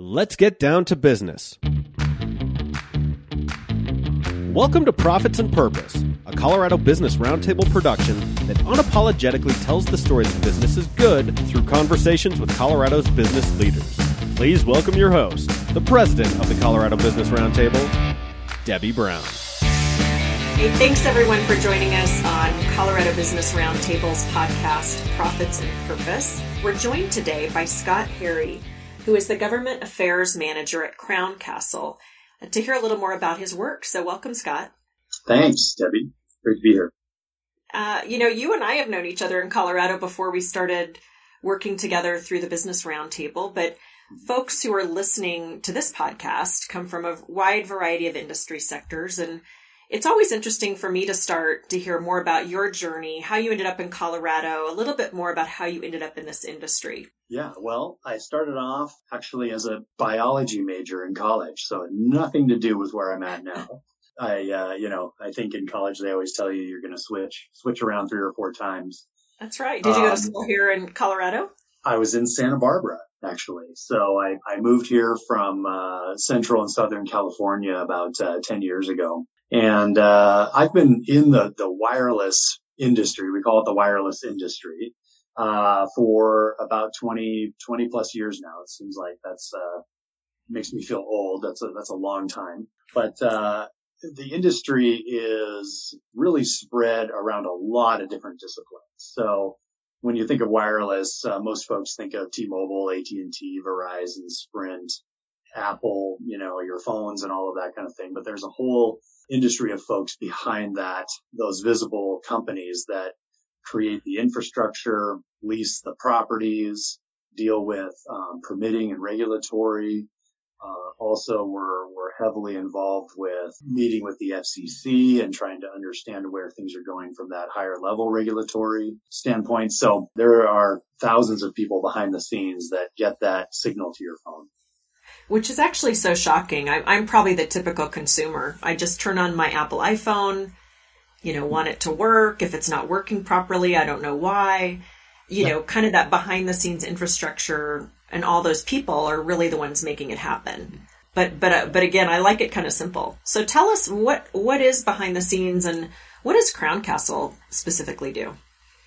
Let's get down to business. Welcome to Profits and Purpose, a Colorado Business Roundtable production that unapologetically tells the story that business is good through conversations with Colorado's business leaders. Please welcome your host, the president of the Colorado Business Roundtable, Debbie Brown. Hey, thanks everyone for joining us on Colorado Business Roundtable's podcast, Profits and Purpose. We're joined today by Scott Harry, who is the Government Affairs Manager at Crown Castle, to hear a little more about his work. So, welcome, Scott. Thanks, Debbie. Great to be here. Uh, you know, you and I have known each other in Colorado before we started working together through the Business Roundtable, but folks who are listening to this podcast come from a wide variety of industry sectors and it's always interesting for me to start to hear more about your journey, how you ended up in Colorado, a little bit more about how you ended up in this industry. Yeah, well, I started off actually as a biology major in college, so nothing to do with where I'm at now. I, uh, you know, I think in college they always tell you you're going to switch, switch around three or four times. That's right. Did you go to um, school here in Colorado? I was in Santa Barbara actually. So I, I moved here from uh, Central and Southern California about uh, 10 years ago. And uh, I've been in the, the wireless industry, we call it the wireless industry, uh, for about 20, 20 plus years now. It seems like that's, uh, makes me feel old. That's a, that's a long time. But, uh, the industry is really spread around a lot of different disciplines. So when you think of wireless, uh, most folks think of T-Mobile, AT&T, Verizon, Sprint, Apple, you know, your phones and all of that kind of thing. But there's a whole industry of folks behind that, those visible companies that create the infrastructure, lease the properties, deal with um, permitting and regulatory. Uh, also, we're we're heavily involved with meeting with the FCC and trying to understand where things are going from that higher level regulatory standpoint. So there are thousands of people behind the scenes that get that signal to your phone which is actually so shocking. I, I'm probably the typical consumer. I just turn on my Apple iPhone, you know, want it to work. If it's not working properly, I don't know why. You yeah. know, kind of that behind the scenes infrastructure and all those people are really the ones making it happen. But but uh, but again, I like it kind of simple. So tell us what what is behind the scenes and what does Crown Castle specifically do?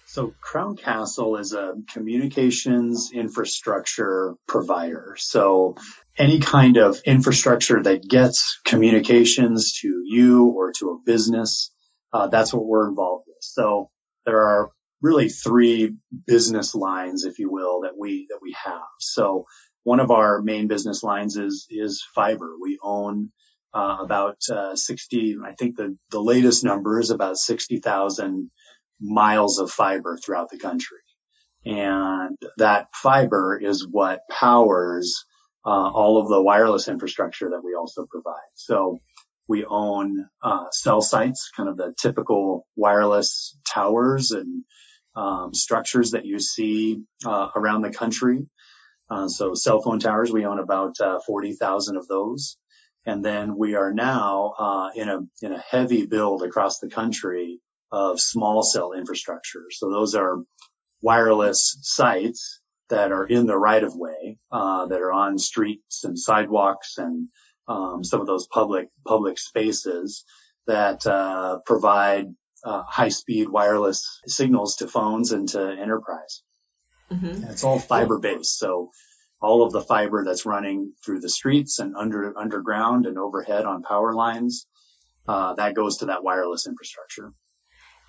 So Crown Castle is a communications infrastructure provider. So any kind of infrastructure that gets communications to you or to a business, uh, that's what we're involved with. So there are really three business lines, if you will, that we that we have. So one of our main business lines is is fiber. We own uh, about uh, 60. I think the the latest number is about 60,000 miles of fiber throughout the country. And that fiber is what powers uh, all of the wireless infrastructure that we also provide. So we own uh, cell sites, kind of the typical wireless towers and um, structures that you see uh, around the country. Uh, so cell phone towers, we own about uh, 40,000 of those. And then we are now uh, in a in a heavy build across the country of small cell infrastructure. So those are wireless sites that are in the right of way, uh, that are on streets and sidewalks and um, some of those public public spaces that uh, provide uh, high speed wireless signals to phones and to enterprise. Mm-hmm. It's all fiber based, so all of the fiber that's running through the streets and under underground and overhead on power lines uh, that goes to that wireless infrastructure.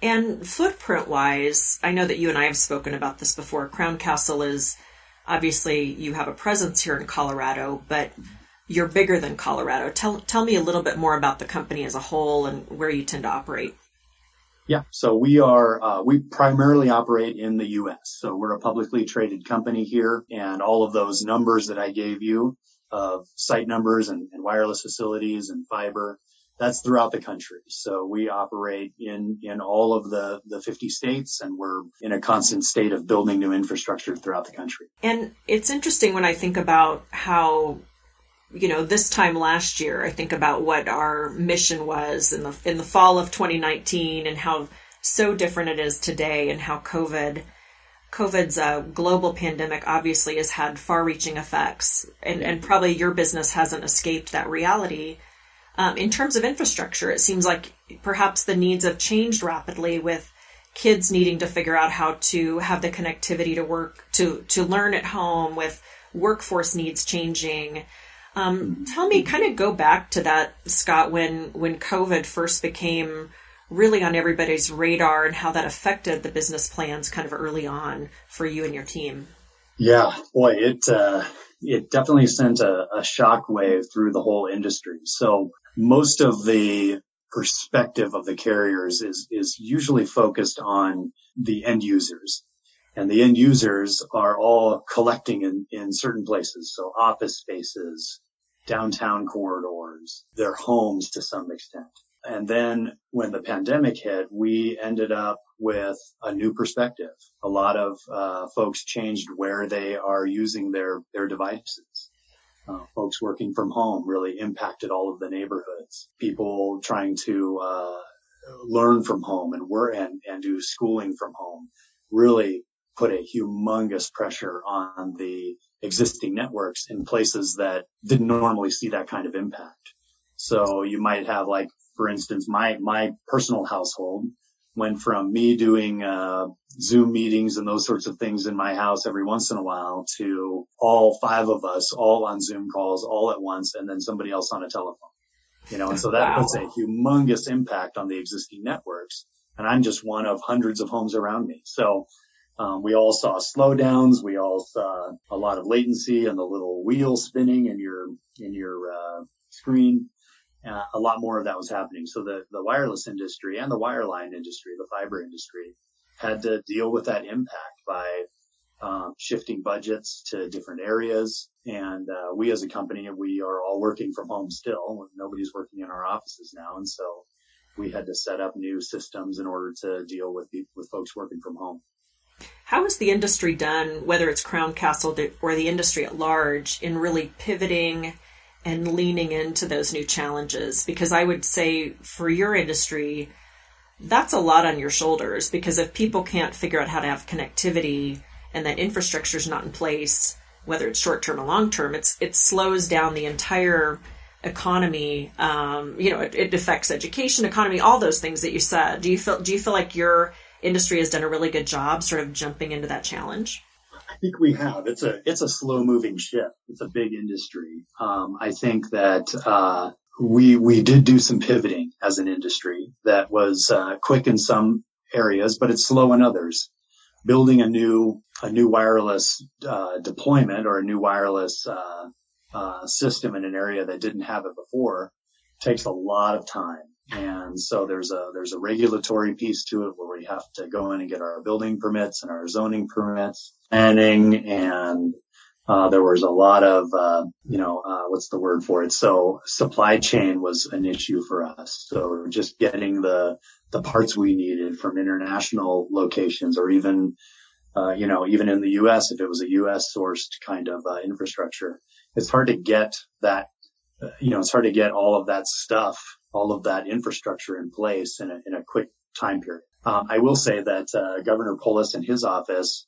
And footprint wise, I know that you and I have spoken about this before. Crown Castle is obviously you have a presence here in Colorado, but you're bigger than Colorado. Tell tell me a little bit more about the company as a whole and where you tend to operate. Yeah, so we are uh, we primarily operate in the U.S. So we're a publicly traded company here, and all of those numbers that I gave you of site numbers and, and wireless facilities and fiber that's throughout the country. So we operate in, in all of the, the 50 states and we're in a constant state of building new infrastructure throughout the country. And it's interesting when I think about how, you know, this time last year, I think about what our mission was in the, in the fall of 2019 and how so different it is today and how COVID COVID's uh, global pandemic obviously has had far reaching effects, and, and probably your business hasn't escaped that reality. Um, in terms of infrastructure, it seems like perhaps the needs have changed rapidly with kids needing to figure out how to have the connectivity to work, to, to learn at home, with workforce needs changing. Um, tell me, kind of go back to that, Scott, when, when COVID first became really on everybody's radar and how that affected the business plans kind of early on for you and your team. Yeah, boy, it uh, it definitely sent a, a shock wave through the whole industry. So most of the perspective of the carriers is is usually focused on the end users. And the end users are all collecting in, in certain places. So office spaces, downtown corridors, their homes to some extent. And then when the pandemic hit, we ended up with a new perspective. A lot of uh, folks changed where they are using their their devices. Uh, folks working from home really impacted all of the neighborhoods. People trying to uh, learn from home and work and, and do schooling from home really put a humongous pressure on the existing networks in places that didn't normally see that kind of impact. So you might have like for instance, my, my personal household went from me doing, uh, Zoom meetings and those sorts of things in my house every once in a while to all five of us all on Zoom calls all at once and then somebody else on a telephone. You know, and so that wow. puts a humongous impact on the existing networks. And I'm just one of hundreds of homes around me. So, um, we all saw slowdowns. We all saw a lot of latency and the little wheel spinning in your, in your, uh, screen uh, a lot more of that was happening. So the, the wireless industry and the wireline industry, the fiber industry had to deal with that impact by um, shifting budgets to different areas. And uh, we as a company, we are all working from home still. Nobody's working in our offices now. And so we had to set up new systems in order to deal with with folks working from home. How has the industry done, whether it's Crown Castle or the industry at large, in really pivoting and leaning into those new challenges because I would say for your industry, that's a lot on your shoulders because if people can't figure out how to have connectivity and that infrastructure is not in place, whether it's short term or long term, it's it slows down the entire economy. Um, you know, it, it affects education, economy, all those things that you said. Do you feel do you feel like your industry has done a really good job sort of jumping into that challenge? I think we have. It's a it's a slow moving ship. It's a big industry. Um, I think that uh, we we did do some pivoting as an industry that was uh, quick in some areas, but it's slow in others. Building a new a new wireless uh, deployment or a new wireless uh, uh, system in an area that didn't have it before takes a lot of time. And so there's a, there's a regulatory piece to it where we have to go in and get our building permits and our zoning permits, planning, and, uh, there was a lot of, uh, you know, uh, what's the word for it? So supply chain was an issue for us. So just getting the, the parts we needed from international locations or even, uh, you know, even in the U.S., if it was a U.S. sourced kind of uh, infrastructure, it's hard to get that, you know, it's hard to get all of that stuff all of that infrastructure in place in a, in a quick time period. Um, I will say that uh, Governor Polis and his office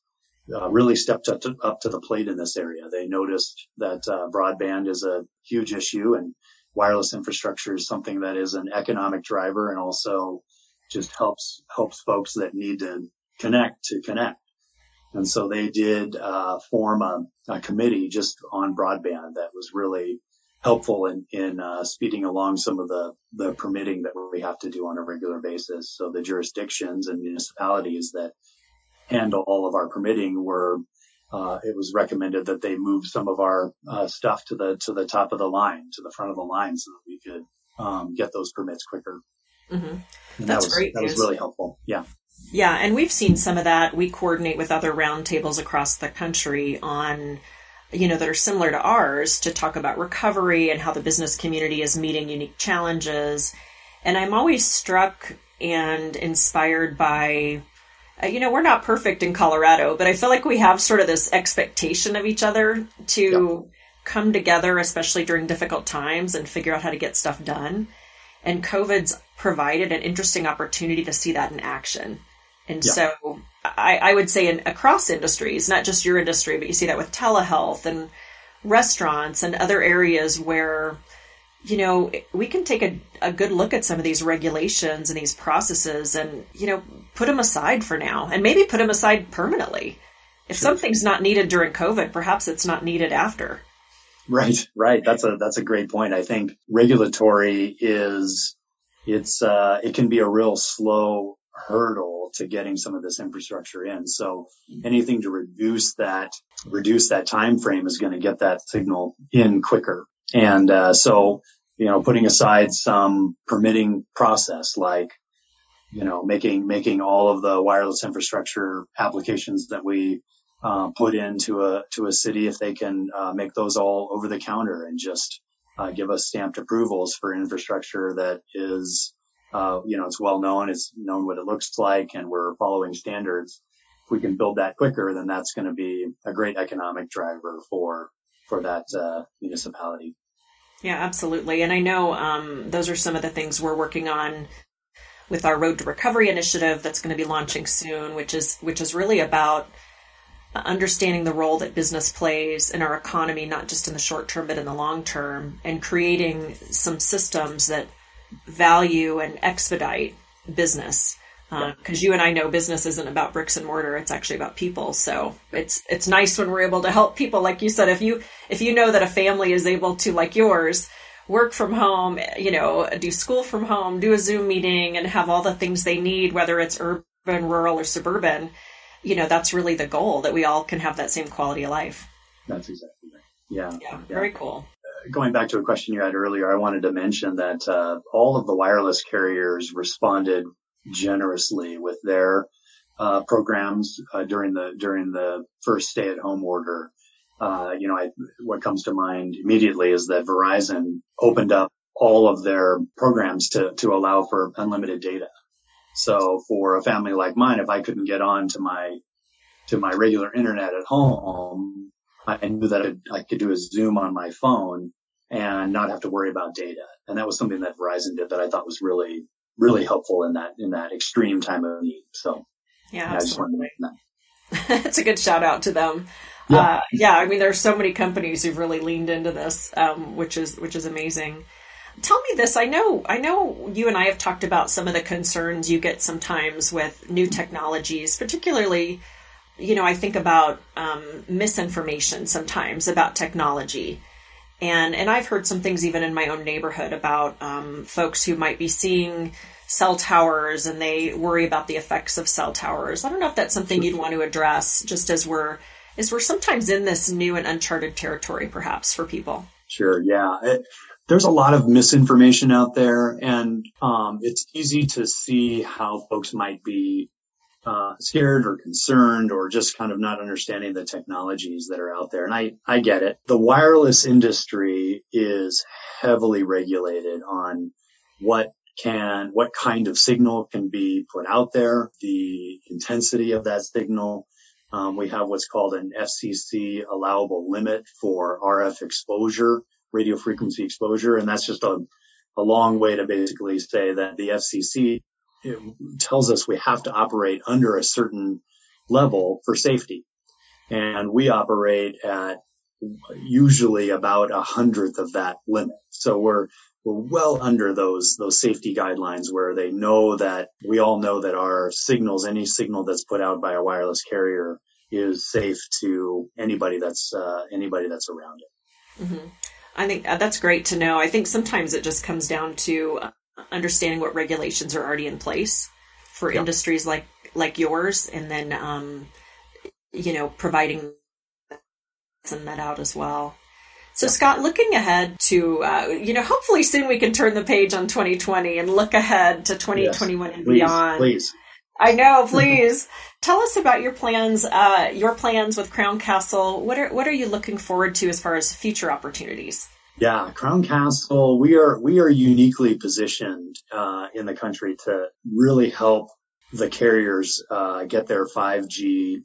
uh, really stepped up to, up to, the plate in this area. They noticed that uh, broadband is a huge issue and wireless infrastructure is something that is an economic driver and also just helps helps folks that need to connect to connect. And so they did uh, form a, a committee just on broadband that was really helpful in, in uh, speeding along some of the, the permitting that we have to do on a regular basis. So the jurisdictions and municipalities that handle all of our permitting were, uh, it was recommended that they move some of our uh, stuff to the to the top of the line, to the front of the line, so that we could um, get those permits quicker. Mm-hmm. That's that was, great. That was really helpful. Yeah. Yeah, and we've seen some of that. We coordinate with other roundtables across the country on you know, that are similar to ours to talk about recovery and how the business community is meeting unique challenges. And I'm always struck and inspired by, uh, you know, we're not perfect in Colorado, but I feel like we have sort of this expectation of each other to come together, especially during difficult times and figure out how to get stuff done. And COVID's provided an interesting opportunity to see that in action. And so I, I would say in across industries, not just your industry, but you see that with telehealth and restaurants and other areas where you know, we can take a, a good look at some of these regulations and these processes and, you know, put them aside for now and maybe put them aside permanently. If sure. something's not needed during COVID, perhaps it's not needed after. Right, right. That's a that's a great point. I think regulatory is it's uh, it can be a real slow hurdle to getting some of this infrastructure in. So anything to reduce that reduce that time frame is going to get that signal in quicker. And uh, so you know, putting aside some permitting process like you know making making all of the wireless infrastructure applications that we uh, put into a to a city if they can uh, make those all over the counter and just uh, give us stamped approvals for infrastructure that is uh, you know it's well known it's known what it looks like and we're following standards. If we can build that quicker then that's going to be a great economic driver for for that uh, municipality. Yeah absolutely. And i know um, those are some of the things we're working on with our road to recovery initiative that's going to be launching soon which is which is really about understanding the role that business plays in our economy, not just in the short term, but in the long term, and creating some systems that value and expedite business. Because uh, you and I know business isn't about bricks and mortar; it's actually about people. So it's it's nice when we're able to help people. Like you said, if you if you know that a family is able to, like yours, work from home, you know, do school from home, do a Zoom meeting, and have all the things they need, whether it's urban, rural, or suburban you know, that's really the goal that we all can have that same quality of life. That's exactly right. Yeah. Yeah. yeah. Very cool. Going back to a question you had earlier, I wanted to mention that uh, all of the wireless carriers responded generously with their uh, programs uh, during the during the first stay-at-home order. Uh, you know, I, what comes to mind immediately is that Verizon opened up all of their programs to to allow for unlimited data. So for a family like mine, if I couldn't get on to my, to my regular internet at home, I knew that I could do a Zoom on my phone and not have to worry about data. And that was something that Verizon did that I thought was really, really helpful in that, in that extreme time of need. So yeah, yeah I just wanted to mention that. it's a good shout out to them. Yeah. Uh, yeah, I mean, there's so many companies who've really leaned into this, um, which is which is amazing. Tell me this. I know, I know you and I have talked about some of the concerns you get sometimes with new technologies, particularly, you know, I think about um, misinformation sometimes about technology. And, and I've heard some things even in my own neighborhood about um, folks who might be seeing cell towers and they worry about the effects of cell towers. I don't know if that's something you'd want to address just as we're as we're sometimes in this new and uncharted territory perhaps for people. Sure, yeah. It, there's a lot of misinformation out there and um, it's easy to see how folks might be uh, scared or concerned or just kind of not understanding the technologies that are out there. And I, I get it. The wireless industry is heavily regulated on what can, what kind of signal can be put out there, the intensity of that signal. Um, we have what's called an FCC allowable limit for RF exposure radio frequency exposure. And that's just a, a long way to basically say that the FCC tells us we have to operate under a certain level for safety. And we operate at usually about a hundredth of that limit. So we're, we're well under those, those safety guidelines where they know that we all know that our signals, any signal that's put out by a wireless carrier is safe to anybody that's, uh, anybody that's around it. Mm-hmm. I think uh, that's great to know. I think sometimes it just comes down to understanding what regulations are already in place for yep. industries like like yours, and then um, you know providing send that out as well. So, Scott, looking ahead to, uh, you know, hopefully soon we can turn the page on 2020 and look ahead to 2021 yes, and please, beyond. Please. I know, please. Tell us about your plans, uh, your plans with Crown Castle. What are, what are you looking forward to as far as future opportunities? Yeah, Crown Castle, we are, we are uniquely positioned, uh, in the country to really help the carriers, uh, get their 5G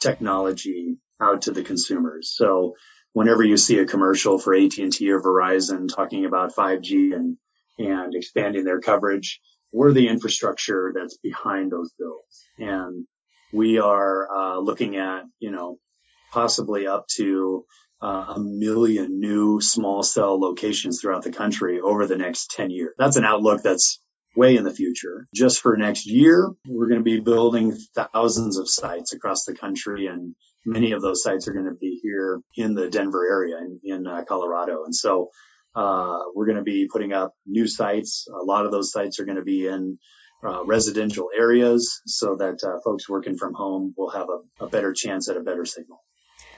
technology out to the consumers. So whenever you see a commercial for AT&T or Verizon talking about 5G and, and expanding their coverage, we're the infrastructure that's behind those bills. And we are uh, looking at, you know, possibly up to uh, a million new small cell locations throughout the country over the next 10 years. That's an outlook that's way in the future. Just for next year, we're going to be building thousands of sites across the country and many of those sites are going to be here in the Denver area in, in uh, Colorado. And so, uh, we're going to be putting up new sites. A lot of those sites are going to be in uh, residential areas so that uh, folks working from home will have a, a better chance at a better signal.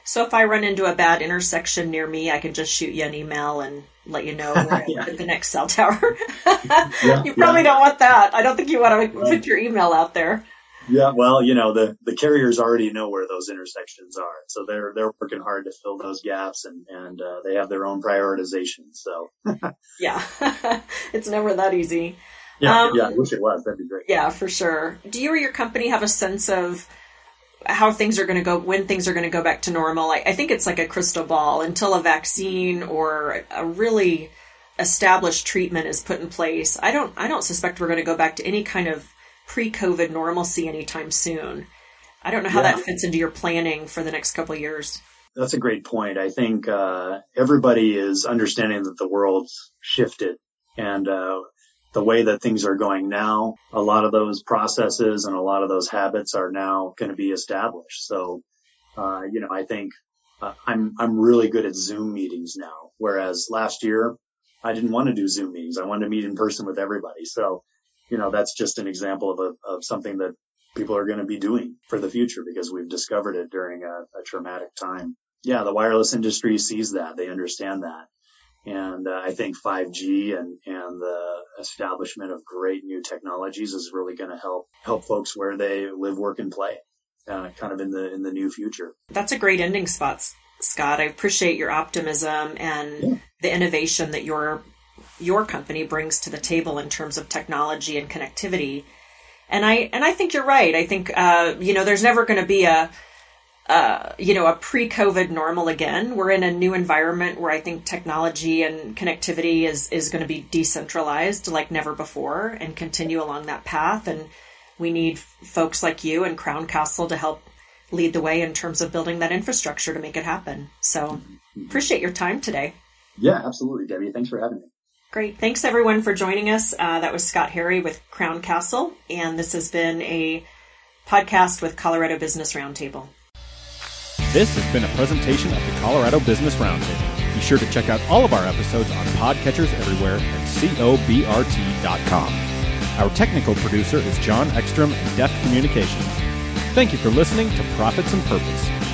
So if I run into a bad intersection near me, I can just shoot you an email and let you know where yeah. the next cell tower. yeah, you probably yeah. don't want that. I don't think you want to put your email out there. Yeah, well, you know, the, the carriers already know where those intersections are. So they're, they're working hard to fill those gaps and, and, uh, they have their own prioritization. So yeah, it's never that easy. Yeah. Um, yeah. I wish it was. That'd be great. Yeah, for sure. Do you or your company have a sense of how things are going to go, when things are going to go back to normal? I, I think it's like a crystal ball until a vaccine or a really established treatment is put in place. I don't, I don't suspect we're going to go back to any kind of pre-COVID normalcy anytime soon. I don't know how yeah. that fits into your planning for the next couple of years. That's a great point. I think uh, everybody is understanding that the world's shifted, and uh, the way that things are going now, a lot of those processes and a lot of those habits are now going to be established. So, uh, you know, I think uh, I'm I'm really good at Zoom meetings now, whereas last year I didn't want to do Zoom meetings. I wanted to meet in person with everybody. So you know, that's just an example of a, of something that people are going to be doing for the future because we've discovered it during a, a traumatic time. Yeah, the wireless industry sees that. They understand that. And uh, I think 5G and, and the establishment of great new technologies is really going to help, help folks where they live, work, and play, uh, kind of in the, in the new future. That's a great ending spot, Scott. I appreciate your optimism and yeah. the innovation that you're your company brings to the table in terms of technology and connectivity. And I and I think you're right. I think uh, you know there's never going to be a uh, you know a pre-COVID normal again. We're in a new environment where I think technology and connectivity is is going to be decentralized like never before and continue along that path. And we need folks like you and Crown Castle to help lead the way in terms of building that infrastructure to make it happen. So appreciate your time today. Yeah, absolutely, Debbie. Thanks for having me. Great. Thanks everyone for joining us. Uh, that was Scott Harry with Crown Castle, and this has been a podcast with Colorado Business Roundtable. This has been a presentation of the Colorado Business Roundtable. Be sure to check out all of our episodes on podcatchers everywhere at cobrt.com. Our technical producer is John Ekstrom at Deft Communications. Thank you for listening to Profits and Purpose.